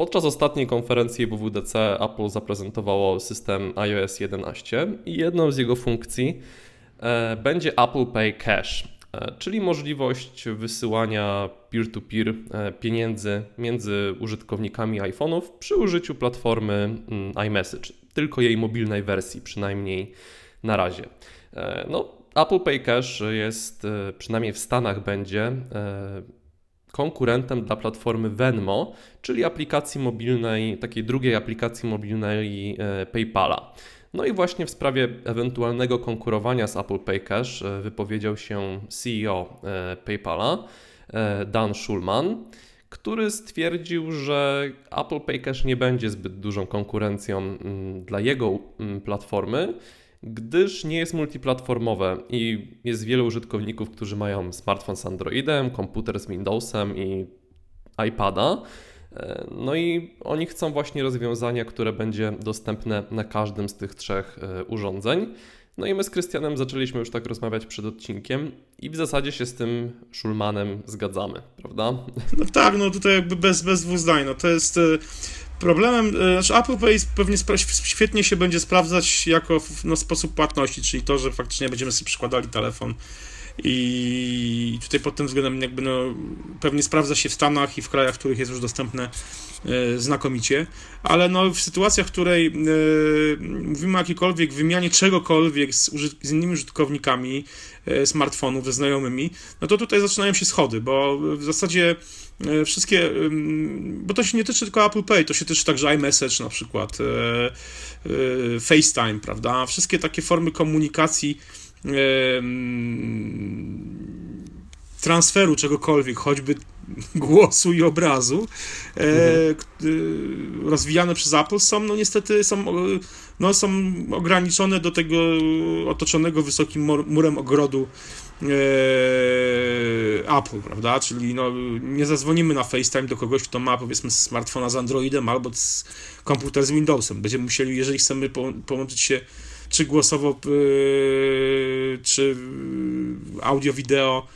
Podczas ostatniej konferencji WWDC Apple zaprezentowało system iOS 11 i jedną z jego funkcji e, będzie Apple Pay Cash, e, czyli możliwość wysyłania peer-to-peer -peer pieniędzy między użytkownikami iPhone'ów przy użyciu platformy mm, iMessage, tylko jej mobilnej wersji, przynajmniej na razie. No, Apple Pay Cash jest, przynajmniej w Stanach będzie, konkurentem dla platformy Venmo, czyli aplikacji mobilnej, takiej drugiej aplikacji mobilnej e, PayPala. No i właśnie w sprawie ewentualnego konkurowania z Apple Pay Cash e, wypowiedział się CEO e, PayPala, Dan Schulman, który stwierdził, że Apple Pay Cash nie będzie zbyt dużą konkurencją mm, dla jego mm, platformy, gdyż nie jest multiplatformowe i jest wielu użytkowników, którzy mają smartfon z Androidem, komputer z Windowsem i iPada. E, no i oni chcą właśnie rozwiązania, które będzie dostępne na każdym z tych trzech e, urządzeń. No i my z Krystianem zaczęliśmy już tak rozmawiać przed odcinkiem i w zasadzie się z tym Schulmanem zgadzamy, prawda? No tak, no tutaj jakby bez, bez dwóch zdań. No to jest e, Problemem, e, znaczy Apple Pay pewnie świetnie się będzie sprawdzać jako no, sposób płatności, czyli to, że faktycznie będziemy sobie przykładali telefon i tutaj pod tym względem jakby no, pewnie sprawdza się w Stanach i w krajach, w których jest już dostępne e, znakomicie, ale no, w sytuacjach, w której e, mówimy o jakiejkolwiek wymianie czegokolwiek z, z innymi użytkownikami e, smartfonów, ze znajomymi, no to tutaj zaczynają się schody, bo w zasadzie wszystkie, bo to się nie tyczy tylko Apple Pay, to się tyczy także iMessage na przykład, FaceTime, prawda? Wszystkie takie formy komunikacji, transferu czegokolwiek, choćby głosu i obrazu, mhm. rozwijane przez Apple są, no niestety są, no, są ograniczone do tego otoczonego wysokim murem ogrodu Eee, Apple, prawda? Czyli no, nie zadzwonimy na FaceTime do kogoś, kto ma powiedzmy smartfona z Androidem albo z komputer z Windowsem. Będziemy musieli, jeżeli chcemy połączyć się czy głosowo, yy, czy audio, wideo,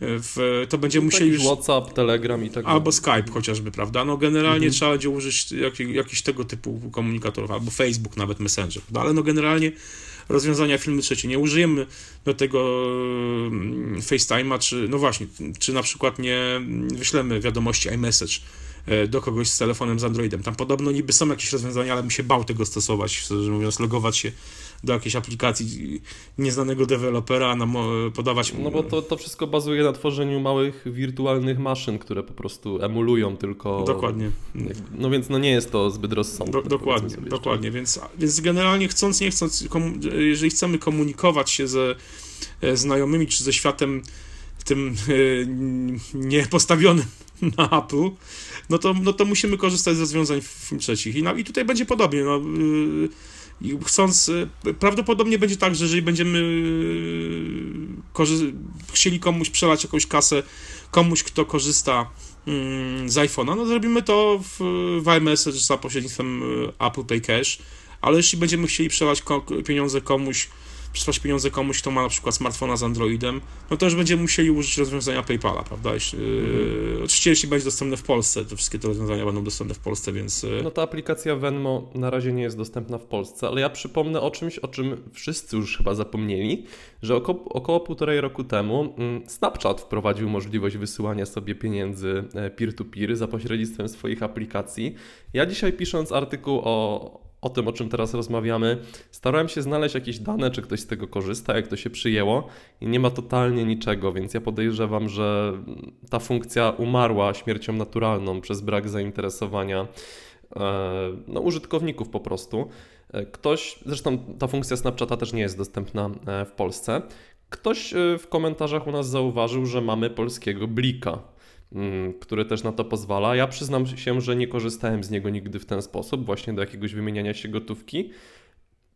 w, to będziemy no, musieli już... WhatsApp, Telegram i tak Albo Skype chociażby, prawda? No generalnie mhm. trzeba będzie użyć jakichś tego typu komunikatorów, albo Facebook nawet Messenger, prawda? Ale no generalnie rozwiązania filmy trzecie. Nie użyjemy do tego mm, FaceTime'a, czy no właśnie, czy na przykład nie wyślemy wiadomości iMessage e, do kogoś z telefonem z Androidem. Tam podobno niby są jakieś rozwiązania, ale bym się bał tego stosować, szczerze mówiąc, logować się do jakiejś aplikacji nieznanego dewelopera, podawać... No bo to, to wszystko bazuje na tworzeniu małych wirtualnych maszyn, które po prostu emulują tylko... Dokładnie. No więc no nie jest to zbyt rozsądne. Do, dokładnie, dokładnie, więc, więc generalnie chcąc, nie chcąc, jeżeli chcemy komunikować się ze e, znajomymi czy ze światem tym e, niepostawionym na Apple, no to, no to musimy korzystać z rozwiązań film trzecich. I, no, i tutaj będzie podobnie. No, y, i chcąc, y, prawdopodobnie będzie tak, że jeżeli będziemy y, chcieli komuś przelać jakąś kasę, komuś, kto korzysta mm, z iPhone'a, no zrobimy to w, w iMessage za pośrednictwem y, Apple Pay Cash, ale jeśli będziemy chcieli przelać pieniądze komuś, przysłać pieniądze komuś, kto ma na przykład smartfona z Androidem, no to już będziemy musieli użyć rozwiązania PayPala, prawda? Jeśli, mhm. Oczywiście, jeśli będzie dostępne w Polsce, to wszystkie te rozwiązania będą dostępne w Polsce, więc... No ta aplikacja Venmo na razie nie jest dostępna w Polsce, ale ja przypomnę o czymś, o czym wszyscy już chyba zapomnieli, że około, około półtorej roku temu mm, Snapchat wprowadził możliwość wysyłania sobie pieniędzy e, peer-to-peer za pośrednictwem swoich aplikacji. Ja dzisiaj pisząc artykuł o, o tym, o czym teraz rozmawiamy, starałem się znaleźć jakieś dane, czy ktoś z tego korzysta, jak to się przyjęło i nie ma totalnie niczego, więc ja podejrzewam, że ta funkcja umarła śmiercią naturalną przez brak zainteresowania e, no, użytkowników po prostu. E, ktoś, zresztą ta funkcja Snapchata też nie jest dostępna e, w Polsce. Ktoś w komentarzach u nas zauważył, że mamy polskiego blika. Mm, który też na to pozwala. Ja przyznam się, że nie korzystałem z niego nigdy w ten sposób, właśnie do jakiegoś wymieniania się gotówki,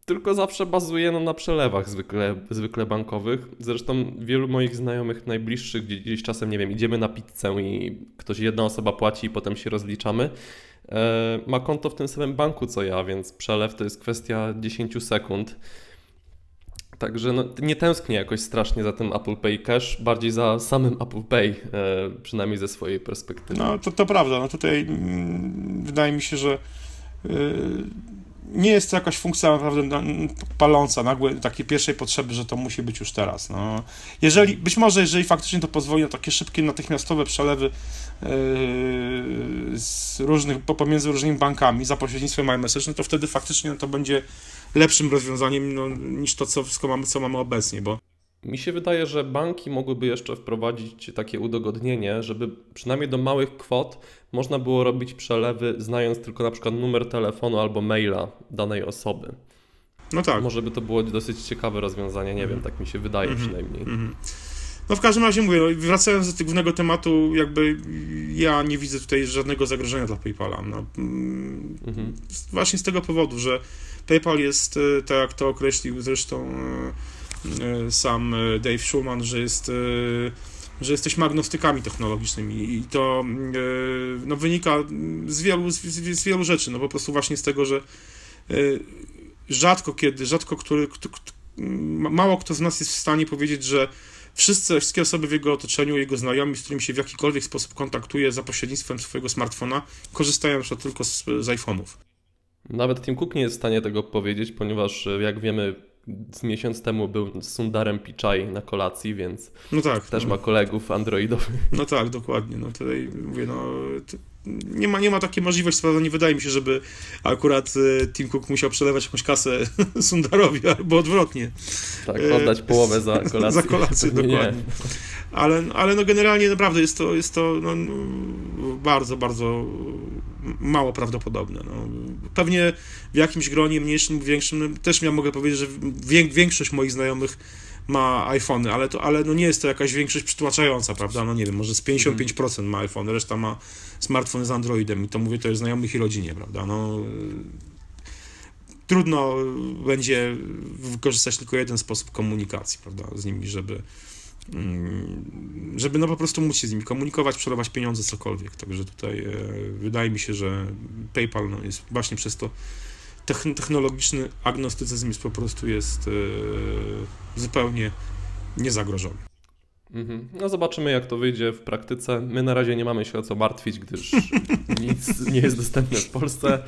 tylko zawsze bazuję no, na przelewach zwykle, zwykle bankowych. Zresztą wielu moich znajomych najbliższych, gdzieś czasem, nie wiem, idziemy na pizzę i ktoś, jedna osoba płaci i potem się rozliczamy, e, ma konto w tym samym banku co ja, więc przelew to jest kwestia 10 sekund. Także no, nie tęsknię jakoś strasznie za tym Apple Pay Cash, bardziej za samym Apple Pay, e, przynajmniej ze swojej perspektywy. No to, to prawda, no tutaj mm, wydaje mi się, że y, nie jest to jakaś funkcja naprawdę na- paląca, nagłe takiej pierwszej potrzeby, że to musi być już teraz. No. Jeżeli, być może jeżeli faktycznie to pozwoli na takie szybkie, natychmiastowe przelewy y, z różnych, po- pomiędzy różnymi bankami za pośrednictwem iMessage, no to wtedy faktycznie to będzie lepszym rozwiązaniem no, niż to, co, wszystko mamy, co mamy obecnie, bo Mi się wydaje, że banki mogłyby jeszcze wprowadzić takie udogodnienie, żeby przynajmniej do małych kwot można było robić przelewy, znając tylko na przykład numer telefonu albo maila danej osoby. no tak. Może by to było dosyć ciekawe rozwiązanie, nie wiem, tak mi się wydaje Mhm. przynajmniej. Mhm. No w każdym razie mówię, no, wracając do tego głównego tematu, jakby ja nie widzę tutaj żadnego zagrożenia dla PayPala. No, mm, Mhm. właśnie z tego powodu, że PayPal jest, e, tak jak to określił zresztą e, sam e, Dave Schulman, że jest, e, że jesteśmy agnostykami technologicznymi i to e, no, wynika z wielu, z, z wielu rzeczy, no po prostu właśnie z tego, że e, rzadko kiedy, rzadko który, mało kto z nas jest w stanie powiedzieć, że wszyscy, wszystkie osoby w jego otoczeniu, jego znajomi, z którymi się w jakikolwiek sposób kontaktuje za pośrednictwem swojego smartfona, korzystają na tylko z, z iPhone'ów. Nawet Tim Cook nie jest w stanie tego powiedzieć, ponieważ e, jak wiemy, miesiąc temu był z Sundarem Pichai na kolacji, więc No tak. też no, ma kolegów androidowych. No tak, dokładnie. No tutaj mówię, no nie ma, nie ma takiej możliwości, prawda? Nie wydaje mi się, żeby akurat e, Tim Cook musiał przelewać jakąś kasę Sundarowi, albo odwrotnie. Tak, E, oddać połowę za kolację. Za kolację, Pewnie nie. dokładnie. Ale, ale no generalnie naprawdę jest to, jest to no, bardzo, bardzo mało prawdopodobne. No. Pewnie w jakimś gronie mniejszym lub większym też ja mogę powiedzieć, że wię, większość moich znajomych ma iPhony, ale, to, ale no nie jest to jakaś większość przytłaczająca, prawda? No nie wiem, może z 55% ma iPhone, reszta ma smartfony z Androidem i to mówię, to jest znajomych i rodzinie, prawda? No, trudno będzie wykorzystać tylko jeden sposób komunikacji, prawda, z nimi, żeby żeby no po prostu móc się z nimi komunikować, przelewać pieniądze, cokolwiek. Także tutaj e, wydaje mi się, że PayPal no, jest właśnie przez to techn- technologiczny agnostycyzm jest po prostu jest e, zupełnie niezagrożony. Mhm. No zobaczymy jak to wyjdzie w praktyce. My na razie nie mamy się o co martwić, gdyż nic nie jest dostępne w Polsce.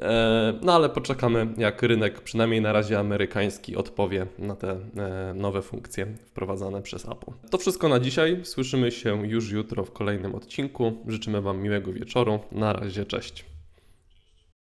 E, No ale poczekamy jak rynek, przynajmniej na razie amerykański, odpowie na te e, nowe funkcje wprowadzane przez Apple. To wszystko na dzisiaj. Słyszymy się już jutro w kolejnym odcinku. Życzymy Wam miłego wieczoru. Na razie, cześć.